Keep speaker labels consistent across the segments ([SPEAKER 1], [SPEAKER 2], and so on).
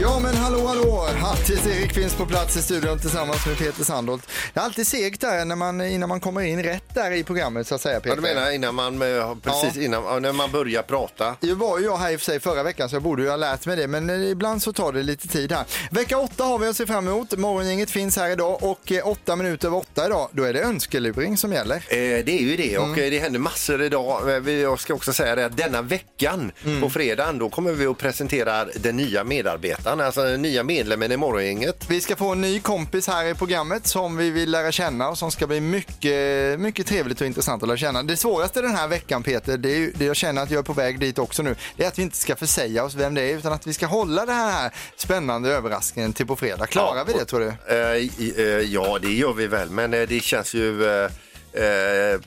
[SPEAKER 1] Ja men hallå hallå! Hattis-Erik finns på plats i studion tillsammans med Peter Sandholt. Det är alltid segt där när man, innan man kommer in rätt där i programmet så att säga Peter.
[SPEAKER 2] Ja, du menar innan man, eh, precis innan, ja, när man börjar prata?
[SPEAKER 1] Det var ju jag här i och för sig förra veckan så jag borde ju ha lärt mig det men eh, ibland så tar det lite tid här. Vecka åtta har vi att se fram emot. Morgongänget finns här idag och eh, åtta minuter över åtta idag då är det önskeluring som gäller.
[SPEAKER 2] Eh, det är ju det och
[SPEAKER 1] Mm.
[SPEAKER 2] eh, det händer massor idag. Eh, Jag ska också säga det att denna veckan
[SPEAKER 1] Mm.
[SPEAKER 2] på fredagen då kommer vi att presentera den nya medarbetaren, alltså den nya medlemmen i Morgongänget.
[SPEAKER 1] Vi ska få en ny kompis här i programmet som vi vill lära känna och som ska bli mycket, mycket trevligt och intressant att lära känna. Det svåraste den här veckan Peter, det, är ju, det jag känner att jag är på väg dit också nu, det är att vi inte ska försäga oss vem det är utan att vi ska hålla den här spännande överraskningen till på fredag. Klarar
[SPEAKER 2] Ja,
[SPEAKER 1] vi det tror du?
[SPEAKER 2] Eh, eh, ja, det gör vi väl, men eh, det känns ju... Eh, eh,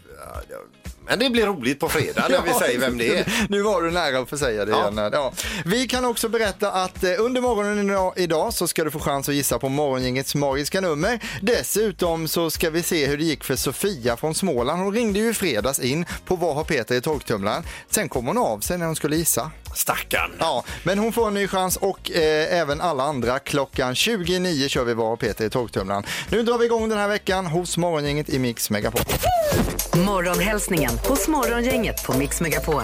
[SPEAKER 2] men det blir roligt på fredag när vi säger vem det är.
[SPEAKER 1] Nu var du nära att få säga det
[SPEAKER 2] Ja.
[SPEAKER 1] igen. Ja. Vi kan också berätta att eh, under morgonen idag- idag så ska du få chans att gissa på morgongängets magiska nummer. Dessutom så ska vi se hur det gick för Sofia från Småland. Hon ringde ju i fredags in på Vad har Peter i torktumlaren? Sen kom hon av sig när hon skulle gissa.
[SPEAKER 2] Stackarn.
[SPEAKER 1] Ja, men hon får en ny chans och eh, även alla andra. Klockan 29 kör vi Vad har Peter i torktumlaren. Nu drar vi igång den här veckan hos morgongänget i Mix Megapol.
[SPEAKER 3] Morgonhälsningen hos Morgongänget på Mix Megapol.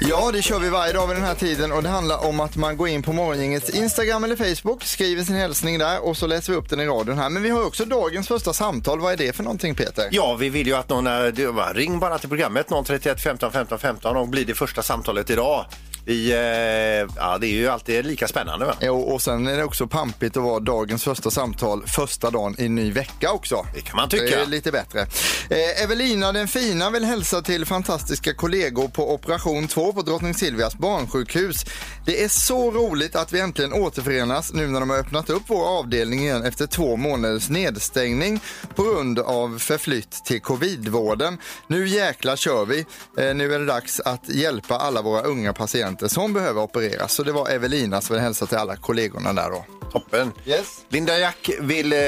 [SPEAKER 1] Ja, det kör vi varje dag vid den här tiden och det handlar om att man går in på morgongängets Instagram eller Facebook, skriver sin hälsning där och så läser vi upp den i radion här. Men vi har också dagens första samtal. Vad är det för någonting Peter?
[SPEAKER 2] Ja, vi vill ju att någon är, var- ring bara till programmet 031 15 15 15 och blir det första samtalet idag. Vi, eh, ja, det är ju alltid lika spännande. Va?
[SPEAKER 1] Jo, och sen är det också pampigt att vara dagens första samtal första dagen i en ny vecka också.
[SPEAKER 2] Det kan man tycka.
[SPEAKER 1] Det är lite bättre. Eh, Evelina den fina vill hälsa till fantastiska kollegor på Operation 2 på Drottning Silvias barnsjukhus. Det är så roligt att vi äntligen återförenas nu när de har öppnat upp vår avdelning igen efter två månaders nedstängning på grund av förflytt till covidvården. Nu jäklar kör vi. Eh, nu är det dags att hjälpa alla våra unga patienter som behöver opereras. Så det var Evelina som vill hälsa till alla kollegorna där då.
[SPEAKER 2] Toppen.
[SPEAKER 1] Yes.
[SPEAKER 2] Linda Jack vill, eh,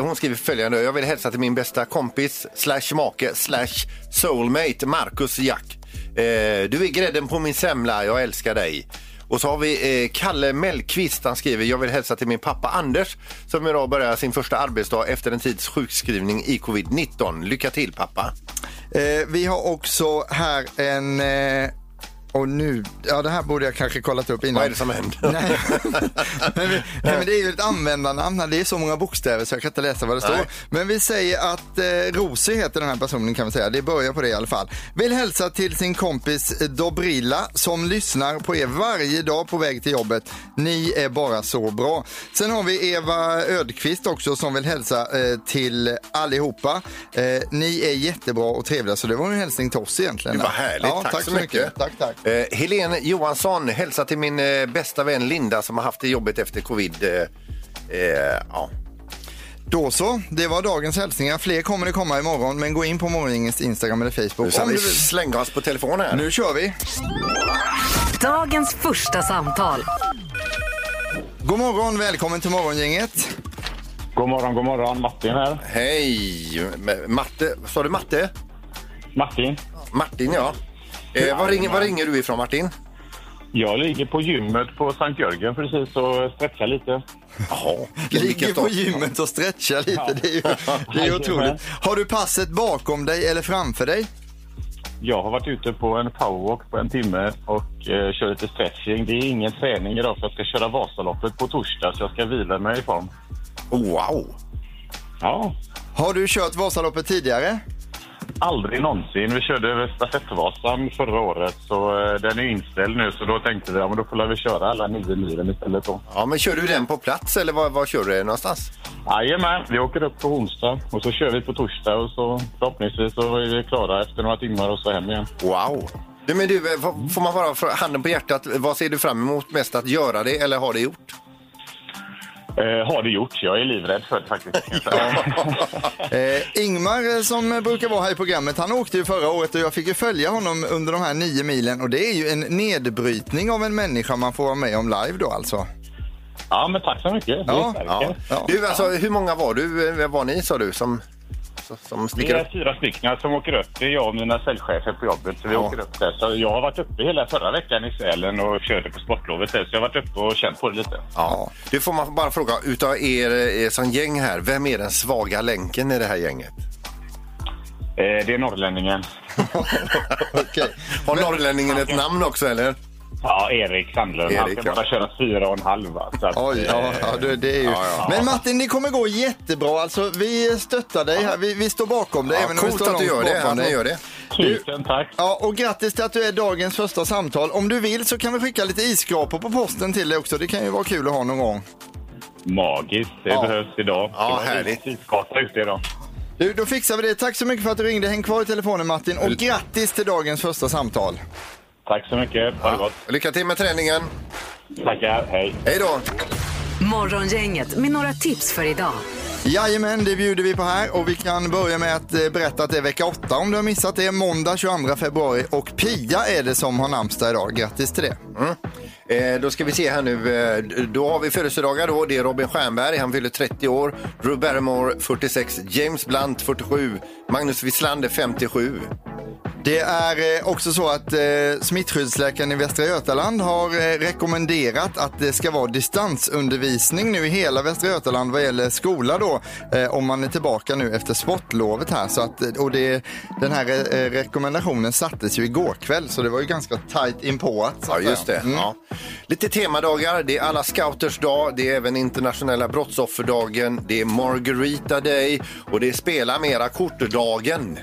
[SPEAKER 2] hon skriver följande. Jag vill hälsa till min bästa kompis slash make slash soulmate Marcus Jack. Eh, du är grädden på min semla, jag älskar dig. Och så har vi eh, Kalle Mellqvist, han skriver jag vill hälsa till min pappa Anders som idag börjar sin första arbetsdag efter en tids sjukskrivning i covid-19. Lycka till pappa!
[SPEAKER 1] Eh, vi har också här en... Eh, och nu, ja det här borde jag kanske kollat upp innan.
[SPEAKER 2] Vad är det som händer?
[SPEAKER 1] Nej. men, vi, nej, men det är ju ett användarnamn, det är så många bokstäver så jag kan inte läsa vad det står.
[SPEAKER 2] Nej.
[SPEAKER 1] Men vi säger att eh, Rosie heter den här personen kan vi säga, det börjar på det i alla fall. Vill hälsa till sin kompis Dobrilla som lyssnar på er varje dag på väg till jobbet. Ni är bara så bra. Sen har vi Eva Ödqvist också som vill hälsa eh, till allihopa. Eh, ni är jättebra och trevliga så det var en hälsning till oss egentligen.
[SPEAKER 2] Det var härligt.
[SPEAKER 1] Ja,
[SPEAKER 2] tack, så mycket.
[SPEAKER 1] Tack, tack.
[SPEAKER 2] Eh, Helene Johansson, hälsa till min eh, bästa vän Linda som har haft det jobbet efter covid. Eh, eh, ja.
[SPEAKER 1] Då så, det var dagens hälsningar. Fler kommer det komma imorgon, men gå in på morgonens Instagram eller Facebook.
[SPEAKER 2] Nu ska vi
[SPEAKER 1] du vill.
[SPEAKER 2] slänga oss på telefon här.
[SPEAKER 1] Nu kör vi.
[SPEAKER 3] Dagens första samtal.
[SPEAKER 1] God morgon, välkommen till morgongänget.
[SPEAKER 4] God morgon, god morgon. Martin här.
[SPEAKER 2] Hej! M- Matte, sa du Matte?
[SPEAKER 4] Martin.
[SPEAKER 2] Martin, ja. Eh, var, ringer, var ringer du ifrån, Martin?
[SPEAKER 4] Jag ligger på gymmet på Sankt Jörgen precis och stretchar lite.
[SPEAKER 2] Jaha.
[SPEAKER 1] Ligger på gymmet och stretchar lite. Det är ju, det är otroligt. Har du passet bakom dig eller framför dig?
[SPEAKER 4] Jag har varit ute på en powerwalk på en timme och eh, kör lite stretching. Det är ingen träning idag för jag ska köra Vasaloppet på torsdag så jag ska vila mig i form.
[SPEAKER 2] Wow!
[SPEAKER 4] Ja,
[SPEAKER 1] Har du kört Vasaloppet tidigare?
[SPEAKER 4] Aldrig någonsin. Vi körde stafettvasan förra året så eh, den är inställd nu så då tänkte vi ja, men då får vi köra alla nio milen istället då.
[SPEAKER 2] Ja, men kör du den på plats eller var, var kör du någonstans?
[SPEAKER 4] Jajamän, vi åker upp på onsdag och så kör vi på torsdag och så förhoppningsvis så är vi klara efter några timmar och så hem igen.
[SPEAKER 2] Wow! Du, men du, eh, får- man bara handen på hjärtat, vad ser du fram emot mest att göra det eller har det gjort?
[SPEAKER 4] Eh, har det gjort. Jag är livrädd för det faktiskt.
[SPEAKER 1] Eh, Ingmar eh, som brukar vara här i programmet, han åkte ju förra året och jag fick ju följa honom under de här nio milen och det är ju en nedbrytning av en människa man får vara med om live då alltså.
[SPEAKER 4] Ja, men tack så mycket.
[SPEAKER 1] Ja, ja, ja.
[SPEAKER 2] Du, alltså, hur många var du? eh, Var ni, sa du, som, som
[SPEAKER 4] Vi
[SPEAKER 2] sticker
[SPEAKER 4] är
[SPEAKER 2] upp?
[SPEAKER 4] fyra stycken som åker upp. Det är jag och mina säljchefer på jobbet. Så vi
[SPEAKER 2] Ja.
[SPEAKER 4] åker upp där. Så jag har varit uppe hela förra veckan i Sälen och körde på sportlovet. där. Så jag har varit uppe och känt på det lite.
[SPEAKER 2] Ja. Du får man bara fråga, utav er eh, som gäng här, vem är den svaga länken i det här gänget?
[SPEAKER 4] Eh, det är norrlänningen.
[SPEAKER 1] Okej.
[SPEAKER 2] Har norrlänningen ett namn också eller?
[SPEAKER 4] Ja, Erik Sandlund. Han ska
[SPEAKER 2] ja.
[SPEAKER 4] bara köra fyra och en halv. va. Så att,
[SPEAKER 1] Oj, ja,
[SPEAKER 4] eh,
[SPEAKER 1] ja, det, det är ju...
[SPEAKER 2] Ja, ja.
[SPEAKER 1] Men Martin, det kommer gå jättebra. Alltså, vi stöttar dig här. Vi, vi står bakom dig.
[SPEAKER 2] Ja,
[SPEAKER 1] även om vi
[SPEAKER 2] coolt
[SPEAKER 1] står
[SPEAKER 2] att du gör det,
[SPEAKER 1] dig.
[SPEAKER 2] gör det.
[SPEAKER 4] Tusen tack.
[SPEAKER 1] Ja, och grattis till att du är dagens första samtal. Om du vill så kan vi skicka lite isskrapor på posten till dig också. Det kan ju vara kul att ha någon gång.
[SPEAKER 4] Magiskt. Det
[SPEAKER 1] Ja.
[SPEAKER 4] behövs idag.
[SPEAKER 2] Ja, härligt.
[SPEAKER 4] Isgata ute idag.
[SPEAKER 1] Du, då fixar vi det. Tack så mycket för att du ringde. Häng kvar i telefonen Martin. Och grattis till dagens första samtal.
[SPEAKER 4] Tack så mycket. Ha det gott.
[SPEAKER 2] Lycka till med träningen.
[SPEAKER 4] Tackar. Hej.
[SPEAKER 2] Hej då!
[SPEAKER 3] Morgongänget med några tips för idag.
[SPEAKER 1] Jajamän, det bjuder vi på här och vi kan börja med att eh, berätta att det är vecka 8 om du har missat det. Måndag 22 februari och Pia är det som har namnsdag idag. Grattis till det.
[SPEAKER 2] Eh, då ska vi se här nu. Eh, då har vi födelsedagar då. Det är Robin Stjernberg, han fyller 30 år. Drew Barrymore 46. James Blunt 47. Magnus Wislander 57.
[SPEAKER 1] Det är eh, också så att eh, smittskyddsläkaren i Västra Götaland har eh, rekommenderat att det ska vara distansundervisning nu i hela Västra Götaland vad gäller skola då, eh, om man är tillbaka nu efter sportlovet här. Så att, eh, och det, den här eh, rekommendationen sattes ju igår kväll, så det var ju ganska tajt inpå. att, så
[SPEAKER 2] Ja,
[SPEAKER 1] att
[SPEAKER 2] just det.
[SPEAKER 1] Mm.
[SPEAKER 2] Ja. Lite temadagar. Det är alla scouters dag. Det är även internationella brottsofferdagen. Det är Margarita Day och det är spela mera kort-dagen.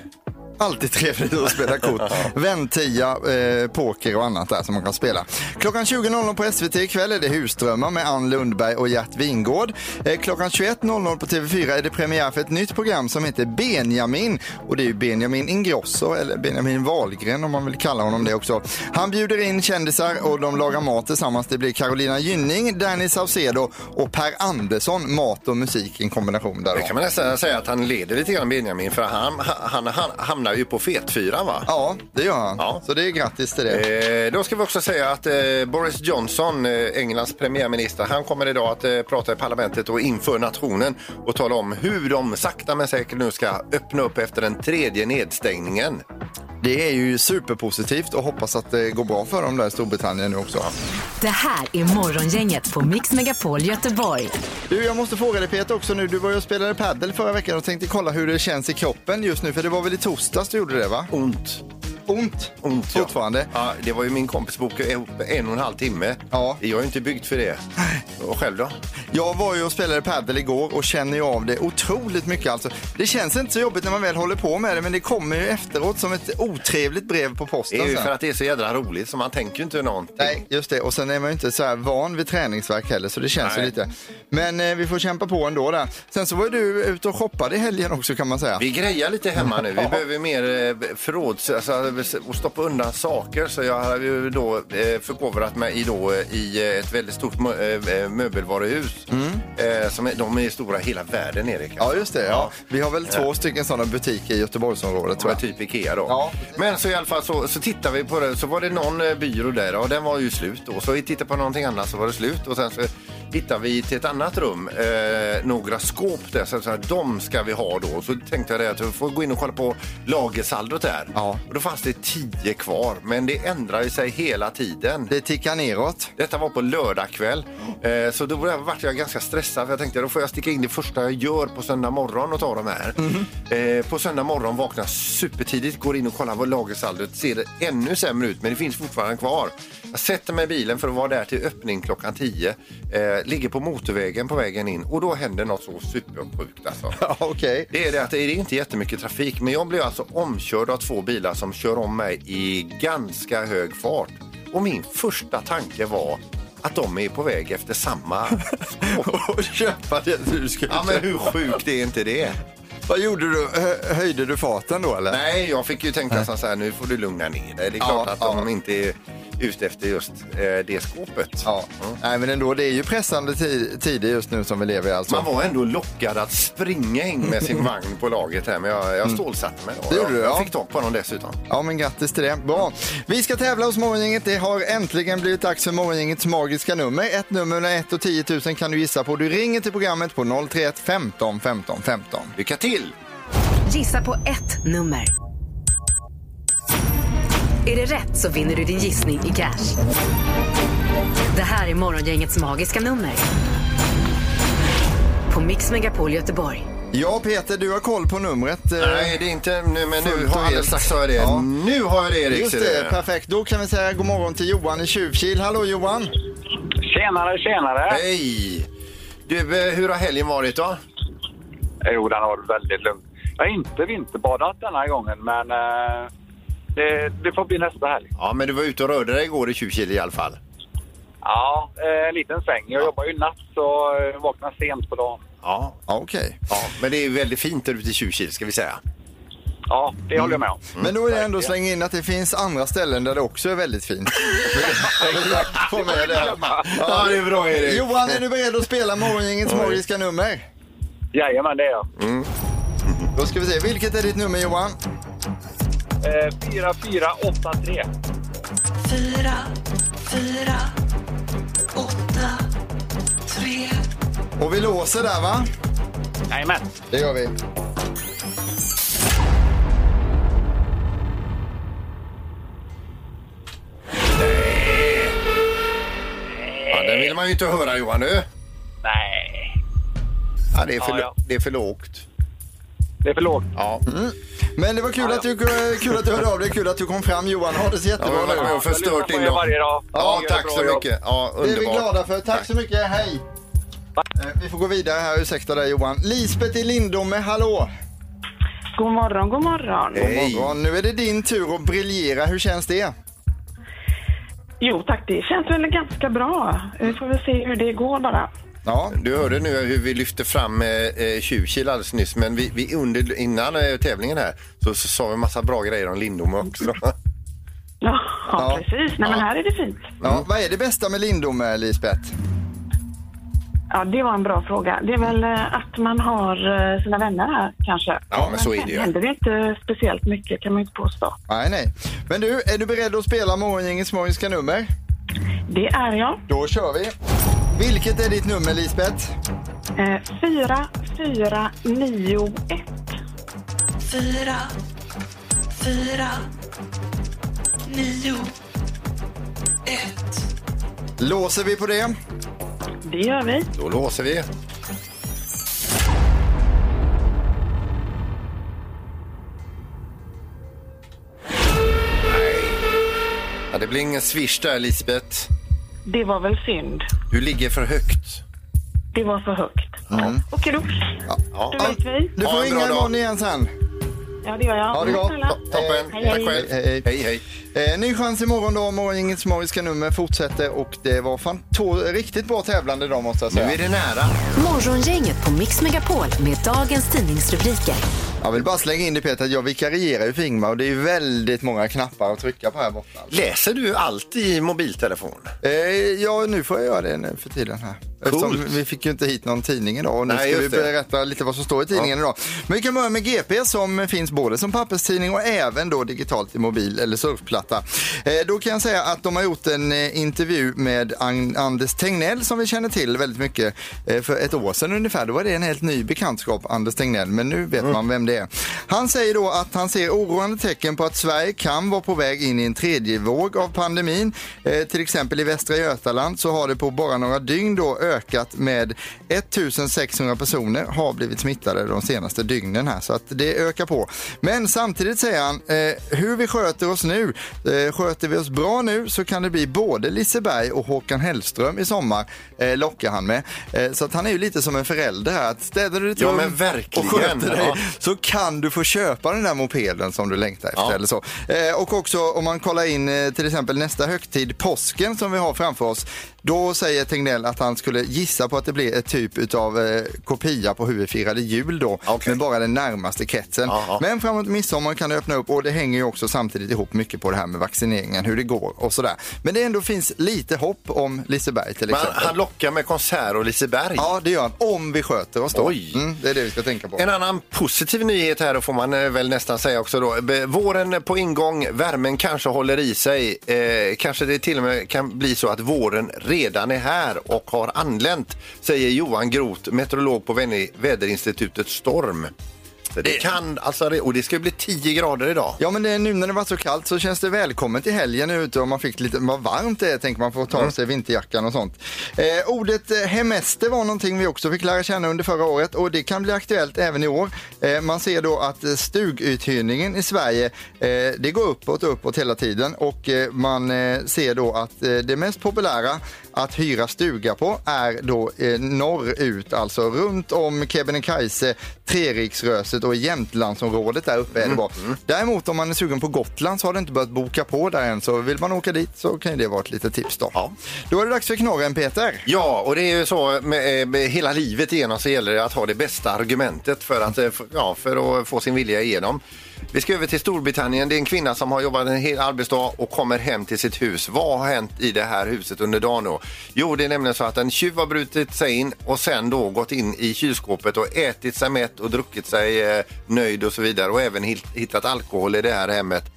[SPEAKER 1] Alltid trevligt att spela kort. Väntia, eh, poker och annat där som man kan spela. Klockan 20.00 på SVT ikväll är det Husdrömmar med Ann Lundberg och Gert Wingård. Eh, klockan 21.00 på TV4 är det premiär för ett nytt program som heter Benjamin. Och det är ju Benjamin Ingrosso, eller Benjamin Wahlgren om man vill kalla honom det också. Han bjuder in kändisar och de lagar mat tillsammans. Det blir Carolina Gynning, Danny Saucedo och Per Andersson. Mat och musik i en kombination där.
[SPEAKER 2] Det kan man nästan säga att han leder lite grann Benjamin för han, han, han hamnar ju på fetfyran va?
[SPEAKER 1] Ja, det gör han.
[SPEAKER 2] Ja.
[SPEAKER 1] Så det är grattis till det.
[SPEAKER 2] Eh, då ska vi också säga att eh, Boris Johnson, eh, Englands premiärminister, han kommer idag att eh, prata i parlamentet och inför nationen och tala om hur de sakta men säkert nu ska öppna upp efter den tredje nedstängningen.
[SPEAKER 1] Det är ju superpositivt och hoppas att det går bra för dem där i Storbritannien nu också.
[SPEAKER 3] Det här är Morgongänget på Mix Megapol Göteborg.
[SPEAKER 1] Du, jag måste fråga dig Peter också nu. Du var ju och spelade padel förra veckan och tänkte kolla hur det känns i kroppen just nu. För det var väl i torsdags du gjorde det va?
[SPEAKER 2] Ont.
[SPEAKER 1] Ont?
[SPEAKER 2] Ont ja.
[SPEAKER 1] Fortfarande?
[SPEAKER 2] Ja, det var ju min kompis bok en och en halv timme.
[SPEAKER 1] Ja.
[SPEAKER 2] Jag är inte byggd för det. Och själv då?
[SPEAKER 1] Jag var ju och spelade padel igår och känner ju av det otroligt mycket alltså. Det känns inte så jobbigt när man väl håller på med det men det kommer ju efteråt som ett otrevligt brev på
[SPEAKER 2] Det
[SPEAKER 1] posten
[SPEAKER 2] är ju för att det är så jädra roligt så man tänker ju inte någonting.
[SPEAKER 1] Nej, just det. Och sen är man ju inte så här van vid träningsverk heller, så det känns ju lite. Men eh, vi får kämpa på ändå där. Sen så var du ute och shoppade i helgen också kan man säga.
[SPEAKER 2] Vi grejar lite hemma nu. Vi behöver mer eh, förråds, alltså, och stoppa undan saker. Så jag har ju då eh, förkovrat mig i, då, eh, i eh, ett väldigt stort mö- möbelvaruhus. Eh, som är, de är stora hela världen, Erik.
[SPEAKER 1] Mm. Ja, just det. Ja. Vi har väl två stycken sådana butiker i Göteborgsområdet jag.
[SPEAKER 2] Typ Ikea då.
[SPEAKER 1] Ja.
[SPEAKER 2] Men så i alla fall så, så tittade vi på det. Så var det någon byrå där och den var ju slut då. Så vi tittade på någonting annat så var det slut. Och sen så hittade vi till ett annat rum eh, några skåp där. Så, så här, de ska vi ha då. Så tänkte jag det att vi får gå in och kolla på lagersaldot där.
[SPEAKER 1] Ja.
[SPEAKER 2] Och då fanns det tio kvar. Men det ändrar ju sig hela tiden.
[SPEAKER 1] Det tickar neråt.
[SPEAKER 2] Detta var på lördag kväll. Eh, så då vart jag ganska stressad för jag tänkte då får jag sticka in det första jag gör på söndag morgon och ta de här. Eh, på söndag morgon vaknar jag supertidigt, går in och kollar vad lagersaldot ser det ännu sämre ut men det finns fortfarande kvar. Jag sätter mig i bilen för att vara där till öppning klockan 10. Eh, ligger på motorvägen på vägen in och då händer något så supersjukt alltså.
[SPEAKER 1] Okej.
[SPEAKER 2] Det är det att det är inte jättemycket trafik men jag blev alltså omkörd av två bilar som kör om mig i ganska hög fart. Och min första tanke var att de är på väg efter samma skåp.
[SPEAKER 1] Och köpa det du skulle
[SPEAKER 2] Ja men hur sjukt är inte det?
[SPEAKER 1] Vad gjorde du? Hö- höjde du farten då eller?
[SPEAKER 2] Nej, jag fick ju tänka så här, nu får du lugna ner dig. Det är klart att de inte är ute efter just eh, det skåpet.
[SPEAKER 1] Ja, nej men ändå, det är ju pressande ti- tider just nu som vi lever i alltså.
[SPEAKER 2] Man var ändå lockad att springa in med sin vagn på laget här, men jag, jag stålsatte mig. då.
[SPEAKER 1] Det
[SPEAKER 2] jag,
[SPEAKER 1] du,
[SPEAKER 2] jag
[SPEAKER 1] ja.
[SPEAKER 2] fick tag på honom dessutom.
[SPEAKER 1] Ja, men grattis till det. Bra. Vi ska tävla hos Morgongänget. Det har äntligen blivit dags för Morgongängets magiska nummer. Ett nummer mellan 1 och 10 000 kan du gissa på. Du ringer till programmet på 031 15 15 15.
[SPEAKER 2] Lycka till!
[SPEAKER 3] Gissa på ett nummer. Är det rätt så vinner du din gissning i cash. Det här är Morgongängets magiska nummer. På Mix Megapol Göteborg.
[SPEAKER 1] Ja, Peter, du har koll på numret. eh,
[SPEAKER 2] Nej, det är inte nu, men nu har alldeles strax har jag det.
[SPEAKER 1] Ja.
[SPEAKER 2] Nu har jag det, Erik.
[SPEAKER 1] Just det, perfekt. Då kan vi säga god morgon till Johan i Tjuvkil. Hallå Johan!
[SPEAKER 5] Tjenare, tjenare.
[SPEAKER 2] Hej! Du, eh, hur har helgen varit då?
[SPEAKER 5] Jo, den har varit väldigt lugn. Jag har inte vinterbadat denna gången, men eh, det, det får bli nästa helg.
[SPEAKER 2] Ja, men du var ute och rörde dig igår i Tjuvkil i alla fall.
[SPEAKER 5] Ja, eh, en liten sväng. Jag jobbar ju natt så eh, vaknar sent på dagen.
[SPEAKER 2] Ja.
[SPEAKER 1] Ja, Okej.
[SPEAKER 2] ja, men det är väldigt fint där ute i Tjuvkil ska vi säga.
[SPEAKER 5] Ja, det håller jag med om.
[SPEAKER 1] Men då är det ändå slänga in att det finns andra ställen där det också är väldigt fint. Jag vill få med det.
[SPEAKER 2] Ja, det är bra Erik.
[SPEAKER 1] Johan, är du beredd att spela Morgongängets magiska nummer?
[SPEAKER 5] Jajamän, det är jag.
[SPEAKER 1] Då ska vi se, vilket är ditt nummer Johan?
[SPEAKER 5] Eh, 4483.
[SPEAKER 6] fyra, fyra, åtta, tre.
[SPEAKER 1] Och vi låser där va?
[SPEAKER 5] Jajamän.
[SPEAKER 1] Det gör vi.
[SPEAKER 2] Ja, den vill man ju inte höra Johan nu.
[SPEAKER 5] Nej,
[SPEAKER 2] Ja, det, är för,
[SPEAKER 5] Ja, ja.
[SPEAKER 2] det är för lågt.
[SPEAKER 5] Det är för lågt.
[SPEAKER 2] Ja,
[SPEAKER 1] Men det var kul, att, du, kul att du hörde av dig, kul att du kom fram Johan. Ha det så
[SPEAKER 2] ja
[SPEAKER 1] jättebra
[SPEAKER 2] jag har varit med
[SPEAKER 1] nu.
[SPEAKER 2] förstört
[SPEAKER 5] Jag lyssnar
[SPEAKER 2] din dag.
[SPEAKER 5] varje dag.
[SPEAKER 2] Ja,
[SPEAKER 5] gör
[SPEAKER 2] tack så
[SPEAKER 5] jobb.
[SPEAKER 2] mycket. Ja,
[SPEAKER 1] Det är vi glada för. Tack så mycket, hej! Eh, Vi får gå vidare här, ursäkta dig Johan. Lisbeth i Lindome, hallå!
[SPEAKER 7] God morgon, god morgon.
[SPEAKER 2] Hej.
[SPEAKER 1] God morgon. Nu är det din tur att briljera, hur känns det?
[SPEAKER 7] Jo tack, det känns väl ganska bra. Vi får väl se hur det går bara.
[SPEAKER 1] Ja,
[SPEAKER 2] Du hörde nu hur vi lyfte fram eh, eh, Tjuvkil alldeles nyss, men vi, vi under, innan eh, tävlingen här så, så sa vi en massa bra grejer om Lindome också.
[SPEAKER 7] Ja,
[SPEAKER 1] Ja.
[SPEAKER 7] ja. precis. Nej, men här är det fint.
[SPEAKER 1] ja. vad är det bästa med Lindome, Lisbeth?
[SPEAKER 7] Ja, det var en bra fråga. Det är väl eh, att man har eh, sina vänner här kanske.
[SPEAKER 2] Ja, men så är det ju.
[SPEAKER 7] händer det inte speciellt mycket kan man ju inte påstå.
[SPEAKER 1] Nej, nej. Men du, är du beredd att spela Morgongängets magiska nummer?
[SPEAKER 7] Det är jag.
[SPEAKER 1] Då kör vi. Vilket är ditt nummer, Lisbeth?
[SPEAKER 7] Eh, fyra, fyra, nio, ett.
[SPEAKER 6] fyra, fyra, nio, ett.
[SPEAKER 1] Låser vi på det?
[SPEAKER 7] Det gör vi.
[SPEAKER 2] Då låser vi. Nej. Ja, det blir ingen swish där, Lisbeth.
[SPEAKER 7] Det var väl synd.
[SPEAKER 2] Du ligger för högt.
[SPEAKER 7] Det var för högt.
[SPEAKER 1] Mm.
[SPEAKER 7] Okej då.
[SPEAKER 2] Ja.
[SPEAKER 7] Då vet vi.
[SPEAKER 1] Du får ringa imorgon igen sen.
[SPEAKER 7] Ja, det gör jag.
[SPEAKER 1] Ha det gott.
[SPEAKER 2] Toppen.
[SPEAKER 7] Hej,
[SPEAKER 2] Tack
[SPEAKER 7] hej.
[SPEAKER 2] själv.
[SPEAKER 1] Hej, hej.
[SPEAKER 2] Hej, hej.
[SPEAKER 1] Eh, ny chans imorgon då. Morgongängets magiska nummer fortsätter och det var fan riktigt bra tävlande idag måste jag
[SPEAKER 2] Nu
[SPEAKER 1] säga.
[SPEAKER 2] är det nära.
[SPEAKER 3] Morgongänget på Mix Megapol med dagens tidningsrubriker.
[SPEAKER 1] Jag vill bara slänga in det Peter att jag vikarierar ju för Ingmar och det är väldigt många knappar att trycka på här borta.
[SPEAKER 2] Läser du allt i mobiltelefon?
[SPEAKER 1] Eh, ja, nu får jag göra det nu för tiden här. Eftersom vi fick ju inte hit någon tidning idag och nu
[SPEAKER 2] Nej,
[SPEAKER 1] ska vi
[SPEAKER 2] det.
[SPEAKER 1] berätta lite vad som står i tidningen idag. Men vi kan börja med GP som finns både som papperstidning och även då digitalt i mobil eller surfplatta. Eh, då kan jag säga att de har gjort en eh, intervju med An- Anders Tegnell som vi känner till väldigt mycket eh, för ett år sedan ungefär. Då var det en helt ny bekantskap, Anders Tegnell, men nu vet man vem det är. Han säger då att han ser oroande tecken på att Sverige kan vara på väg in i en tredje våg av pandemin. Till exempel i Västra Götaland så har det på bara några dygn då ökat med 1600 personer har blivit smittade de senaste dygnen här så att det ökar på. Men samtidigt säger han eh, hur vi sköter oss nu. Eh, sköter vi oss bra nu så kan det bli både Liseberg och Håkan Hellström i sommar eh, lockar han med. Eh, så att han är ju lite som en förälder här. Att städar du ditt
[SPEAKER 2] Ja,
[SPEAKER 1] rum och sköter dig
[SPEAKER 2] Ja.
[SPEAKER 1] så kan du få köpa den där mopeden som du längtar efter.
[SPEAKER 2] Ja.
[SPEAKER 1] Eller så. Eh, och också om man kollar in eh, till exempel nästa högtid, påsken som vi har framför oss. Då säger Tegnell att han skulle gissa på att det blir ett typ utav eh, kopia på hur vi firade jul då,
[SPEAKER 2] Okej.
[SPEAKER 1] med bara den närmaste kretsen.
[SPEAKER 2] Jaha.
[SPEAKER 1] Men framåt midsommar kan det öppna upp och det hänger ju också samtidigt ihop mycket på det här med vaccineringen, hur det går och sådär. Men det ändå finns lite hopp om Liseberg till
[SPEAKER 2] Men
[SPEAKER 1] exempel.
[SPEAKER 2] han lockar med konsert och Liseberg.
[SPEAKER 1] Ja, det gör han. Om vi sköter oss då.
[SPEAKER 2] Oj.
[SPEAKER 1] Mm, det är det vi ska tänka på.
[SPEAKER 2] En annan positiv nyhet här, då får man eh, väl nästan säga också då. Våren på ingång, värmen kanske håller i sig. Eh, kanske det till och med kan bli så att våren redan redan är här och har anlänt, säger Johan Groth, meteorolog på väderinstitutet Storm. Det kan, alltså, det- och det ska bli 10 grader idag.
[SPEAKER 1] Ja men det, nu när det var så kallt så känns det välkommet i helgen ute och man fick lite, vad varmt det är tänker man får ta av sig vinterjackan och sånt. Eh, ordet eh, hemester var någonting vi också fick lära känna under förra året och det kan bli aktuellt även i år. Eh, man ser då att eh, stuguthyrningen i Sverige, eh, det går uppåt och uppåt hela tiden och man ser då att det mest populära att hyra stuga på är då norrut, alltså runt om Kebnekaise, Treriksröset och i Jämtlandsområdet där uppe är det bra. Däremot om man är sugen på Gotland så har det inte börjat boka på där än så vill man åka dit så kan det vara ett litet tips då.
[SPEAKER 2] Ja.
[SPEAKER 1] Då är det dags för knorren Peter.
[SPEAKER 2] Ja, och det är ju så med, eh, med hela livet igenom så gäller det att ha det bästa argumentet för att, eh, för, ja, för att få sin vilja igenom. Vi ska över till Storbritannien. Det är en kvinna som har jobbat en hel arbetsdag och kommer hem till sitt hus. Vad har hänt i det här huset under dagen då? Jo, det är nämligen så att en tjuv har brutit sig in och sen då gått in i kylskåpet och ätit sig mätt och druckit sig eh, nöjd och så vidare och även hittat alkohol i det här hemmet.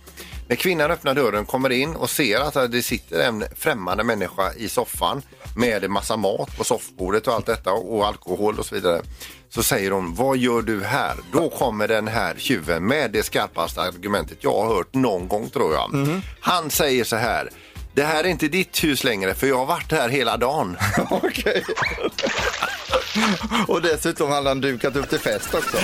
[SPEAKER 2] När kvinnan öppnar dörren, kommer in och ser att det sitter en främmande människa i soffan med en massa mat på soffbordet och allt detta och alkohol och så vidare. Så säger hon, vad gör du här? Då kommer den här tjuven med det skarpaste argumentet jag har hört någon gång tror jag. Han säger så här, det här är inte ditt hus längre för jag har varit här hela dagen.
[SPEAKER 1] Okej. och dessutom hade han dukat upp till fest också.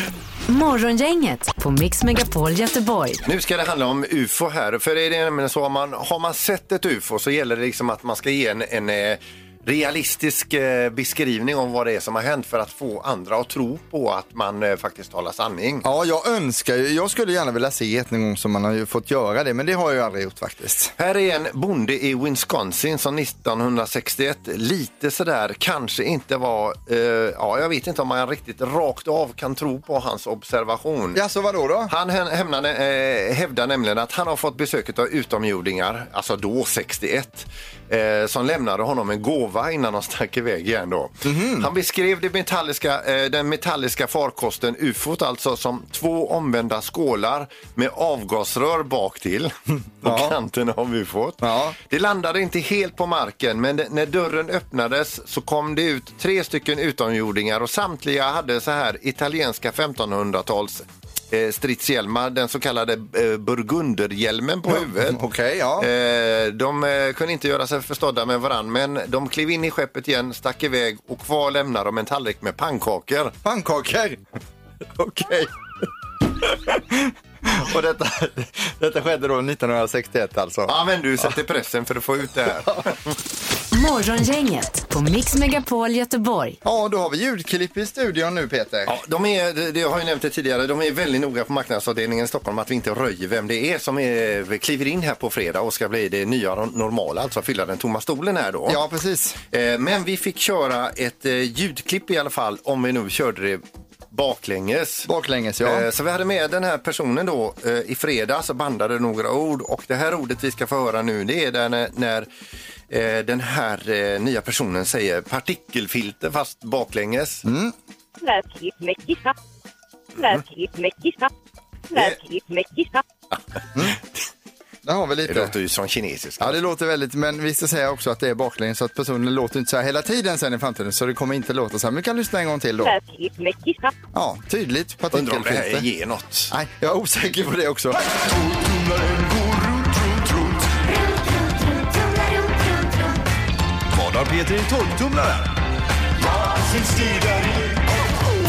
[SPEAKER 3] Morgongänget på Mix Megapol Göteborg.
[SPEAKER 2] Nu ska det handla om ufo här. För är det nämligen så, har man, har man sett ett ufo så gäller det liksom att man ska ge en, en eh, realistisk eh, beskrivning om vad det är som har hänt för att få andra att tro på att man eh, faktiskt talar sanning.
[SPEAKER 1] Ja, jag önskar ju, jag skulle gärna vilja se ett någon gång som man har ju fått göra det, men det har jag ju aldrig gjort faktiskt.
[SPEAKER 2] Här är en bonde i Wisconsin som 1961 lite sådär kanske inte var, eh, ja jag vet inte om man riktigt rakt av kan tro på hans observation.
[SPEAKER 1] Ja, så vadå då?
[SPEAKER 2] Han hä- hämnade, eh, hävdar nämligen att han har fått besök av utomjordingar, alltså då 61, eh, som lämnade honom en gåva innan de stack iväg igen då. Han beskrev det metalliska, eh, den metalliska farkosten ufot alltså som två omvända skålar med avgasrör bak till på
[SPEAKER 1] Ja.
[SPEAKER 2] kanten av ufot.
[SPEAKER 1] Ja.
[SPEAKER 2] Det landade inte helt på marken men när dörren öppnades så kom det ut tre stycken utomjordingar och samtliga hade så här italienska 1500-tals eh, stridshjälmar, den så kallade eh, burgunderhjälmen på huvudet.
[SPEAKER 1] Okej, ja.
[SPEAKER 2] Eh, de eh, kunde inte göra sig förstådda med varann men de klev in i skeppet igen, stack iväg och kvar lämnade de en tallrik med pannkakor.
[SPEAKER 1] Pannkakor? Okej. Och detta, detta skedde då 1961 alltså?
[SPEAKER 2] Ja men du sätter pressen för att få ut det här.
[SPEAKER 3] Morgongänget på Mix Megapol Göteborg.
[SPEAKER 1] Ja, då har vi ljudklipp i studion nu Peter.
[SPEAKER 2] Ja, de är, det- det har jag ju nämnt det tidigare, de är väldigt noga på marknadsavdelningen i Stockholm att vi inte röjer vem det är som är, kliver in här på fredag och ska bli det nya normala, alltså fylla den tomma stolen här då.
[SPEAKER 1] Ja, precis.
[SPEAKER 2] Eh, Men vi fick köra ett eh, ljudklipp i alla fall, om vi nu körde det baklänges.
[SPEAKER 1] Baklänges, ja.
[SPEAKER 2] Eh, Så vi hade med den här personen då eh, i fredags och bandade några ord och det här ordet vi ska få höra nu det är där när, när eh, den här nya personen säger partikelfilter fast baklänges.
[SPEAKER 1] Mm. Där har vi
[SPEAKER 2] Det
[SPEAKER 1] lite.
[SPEAKER 2] låter ju som kinesiska.
[SPEAKER 1] Ja, det låter väldigt, men vi ska säga också att det är baklänges så att personen låter inte så här hela tiden sen i framtiden så det kommer inte låta så här. Men vi kan lyssna en gång till då. Ja, tydligt
[SPEAKER 2] Undrar om det här ger något.
[SPEAKER 1] Nej, jag är osäker på det också.
[SPEAKER 8] Vad har Peter i torktumlaren?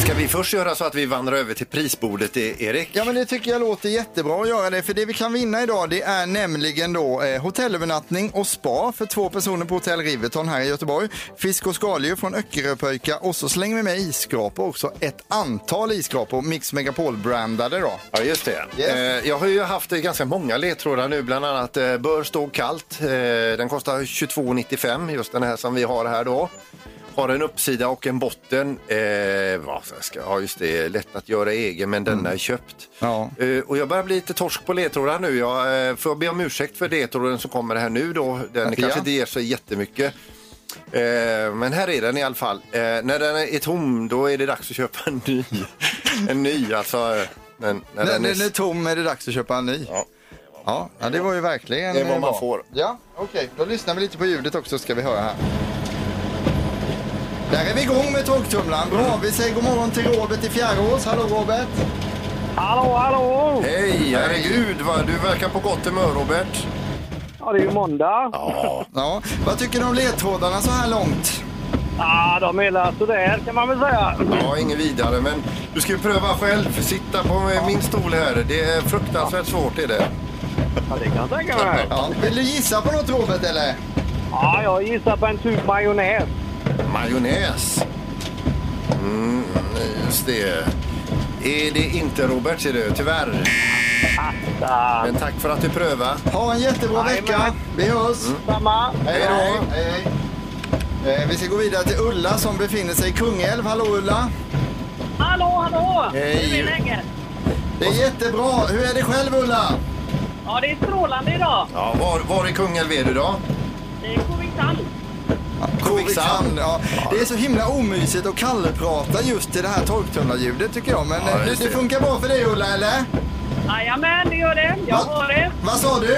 [SPEAKER 2] Ska vi först göra så att vi vandrar över till prisbordet, E- Erik?
[SPEAKER 1] Ja men det tycker jag låter jättebra att göra det. För det vi kan vinna idag det är nämligen då eh, hotellövernattning och spa för två personer på hotell Riverton här i Göteborg. Fisk och skaldjur från Öckeröpöjka och så slänger vi med isskrapor också. Ett antal isskrapor, Mix Megapol-brandade då.
[SPEAKER 2] Ja, just det.
[SPEAKER 1] Yes.
[SPEAKER 2] Eh, jag har ju haft eh, ganska många ledtrådar nu, bland annat eh, Bör stå kallt. Eh, den kostar 22,95, just den här som vi har här då. Har en uppsida och en botten. Eh, vad ska, ja, just det, lätt att göra egen, men denna är köpt.
[SPEAKER 1] Ja.
[SPEAKER 2] Eh, och jag börjar bli lite torsk på ledtrådar nu. Jag eh, får be om ursäkt för ledtråden som kommer här nu då. Den
[SPEAKER 1] Ja.
[SPEAKER 2] kanske inte ger sig jättemycket. Eh, men här är den i alla fall. Eh, när den är tom, då är det dags att köpa en ny. en ny, alltså. När, när
[SPEAKER 1] När
[SPEAKER 2] den
[SPEAKER 1] den är tom är det dags att köpa en ny.
[SPEAKER 2] Ja.
[SPEAKER 1] Ja, det var ju verkligen
[SPEAKER 2] Det är vad
[SPEAKER 1] eh,
[SPEAKER 2] man
[SPEAKER 1] bra.
[SPEAKER 2] får.
[SPEAKER 1] Ja, okej. Då lyssnar vi lite på ljudet också ska vi höra här. Där är vi igång med torktumlaren. Bra, vi säger god morgon till Robert i Fjärås. Hallå Robert!
[SPEAKER 8] Hallå, hallå!
[SPEAKER 2] Hej, herregud vad du verkar på gott humör Robert.
[SPEAKER 8] Ja, det är ju måndag.
[SPEAKER 1] Ja, vad tycker du om ledtrådarna så här långt?
[SPEAKER 8] Ja, de är sådär kan man väl säga.
[SPEAKER 2] Ja, inget vidare, men du ska ju pröva själv. Sitta på min stol här. Det är fruktansvärt svårt är det.
[SPEAKER 8] Ja, det kan jag tänka mig.
[SPEAKER 1] Ja, vill du gissa på något Robert eller?
[SPEAKER 8] Ja, jag gissar på en tub majonnäs.
[SPEAKER 2] Majonnäs. Mm, just det. Är det inte Robert ser du, tyvärr. Men tack för att du prövade.
[SPEAKER 1] Ha en jättebra vecka. Vi hörs.
[SPEAKER 8] Samma.
[SPEAKER 1] Hej då. Hej, hej. Eh, Vi ska gå vidare till Ulla som befinner sig i Kungälv. Hallå Ulla!
[SPEAKER 9] Hallå, hallå!
[SPEAKER 2] Hej.
[SPEAKER 9] Hur är läget?
[SPEAKER 1] Det är jättebra. Hur är det själv Ulla?
[SPEAKER 9] Ja, det är strålande idag.
[SPEAKER 2] Ja, var, var i Kungälv är du då?
[SPEAKER 9] Det är Covingshamn.
[SPEAKER 1] Covikshamn. Ja. Det är så himla omysigt att kallprata just till det här torktumlarljudet tycker jag. Men
[SPEAKER 2] Ja,
[SPEAKER 1] eh, det, det funkar bra för dig Ulla, eller?
[SPEAKER 9] Jajamän, det gör det. Jag
[SPEAKER 1] Va?
[SPEAKER 9] hör det.
[SPEAKER 1] Vad sa du?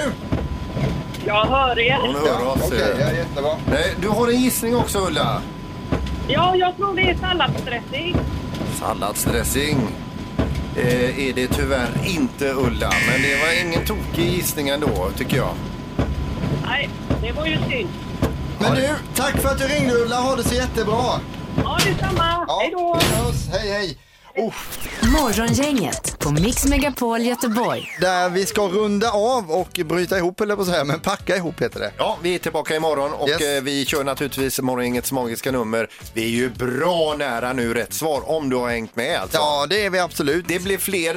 [SPEAKER 9] Jag hör er.
[SPEAKER 2] Hon hör oss.
[SPEAKER 1] Okej, ja, jättebra.
[SPEAKER 2] Nej, du har en gissning också Ulla.
[SPEAKER 9] Ja, jag tror det är salladsdressing.
[SPEAKER 2] Salladsdressing. Eh, är det tyvärr inte Ulla, men det var ingen tokig gissning ändå tycker jag.
[SPEAKER 9] Nej, det var ju synd.
[SPEAKER 1] Men du, tack för att du ringde Ulla. Ha det så jättebra.
[SPEAKER 9] Ja, detsamma.
[SPEAKER 1] Ja,
[SPEAKER 9] Hej då!
[SPEAKER 1] Hej, hej. Oh,
[SPEAKER 3] Morgongänget på Mix Megapol Göteborg.
[SPEAKER 1] där vi ska runda av och bryta ihop, eller på att säga, men packa ihop heter det.
[SPEAKER 2] Ja, vi är tillbaka imorgon och
[SPEAKER 1] Yes.
[SPEAKER 2] eh, vi kör naturligtvis morgongängets magiska nummer. Vi är ju bra nära nu rätt svar om du har hängt med alltså.
[SPEAKER 1] Ja, det är vi absolut.
[SPEAKER 2] Det blir fler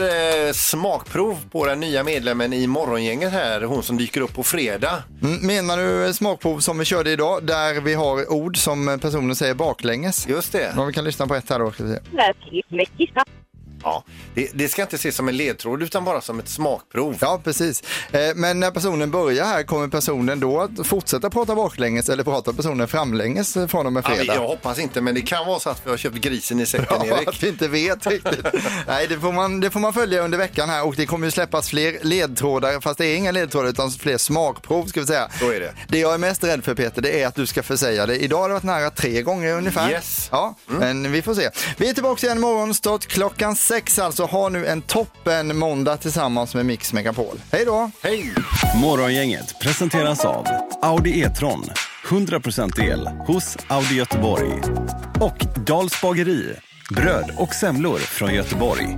[SPEAKER 2] eh, smakprov på den nya medlemmen i morgongänget här, hon som dyker upp på fredag.
[SPEAKER 1] Mm, Menar du smakprov som vi körde idag, där vi har ord som personen säger baklänges?
[SPEAKER 2] Just det.
[SPEAKER 1] Ja, vi kan lyssna på ett här då. Ska vi se. aquí.
[SPEAKER 2] Ja, det, det ska inte ses som en ledtråd utan bara som ett smakprov.
[SPEAKER 1] Ja, precis. Eh, Men när personen börjar här, kommer personen då att fortsätta prata baklänges eller pratar personen framlänges från och med
[SPEAKER 2] Ja, vi-
[SPEAKER 1] fredag?
[SPEAKER 2] jag hoppas inte, men det kan vara så att vi har köpt grisen i säcken,
[SPEAKER 1] Ja,
[SPEAKER 2] Erik.
[SPEAKER 1] att vi inte vet riktigt. Nej, det får, man, det får man följa under veckan här och det kommer ju släppas fler ledtrådar, fast det är inga ledtrådar utan fler smakprov ska vi säga.
[SPEAKER 2] Så är det.
[SPEAKER 1] Det jag är mest rädd för Peter, det är att du ska försäga det. Idag har det varit nära tre gånger ungefär.
[SPEAKER 2] Yes.
[SPEAKER 1] Ja, men vi får se. Vi är tillbaka igen imorgon, start klockan sex alltså. Ha nu en toppen måndag tillsammans med Mix Megapol. Hej då!
[SPEAKER 2] Hej!
[SPEAKER 10] Morgongänget presenteras av Audi E-tron. 100% el hos Audi Göteborg. Och Dals bageri. Bröd och semlor från Göteborg.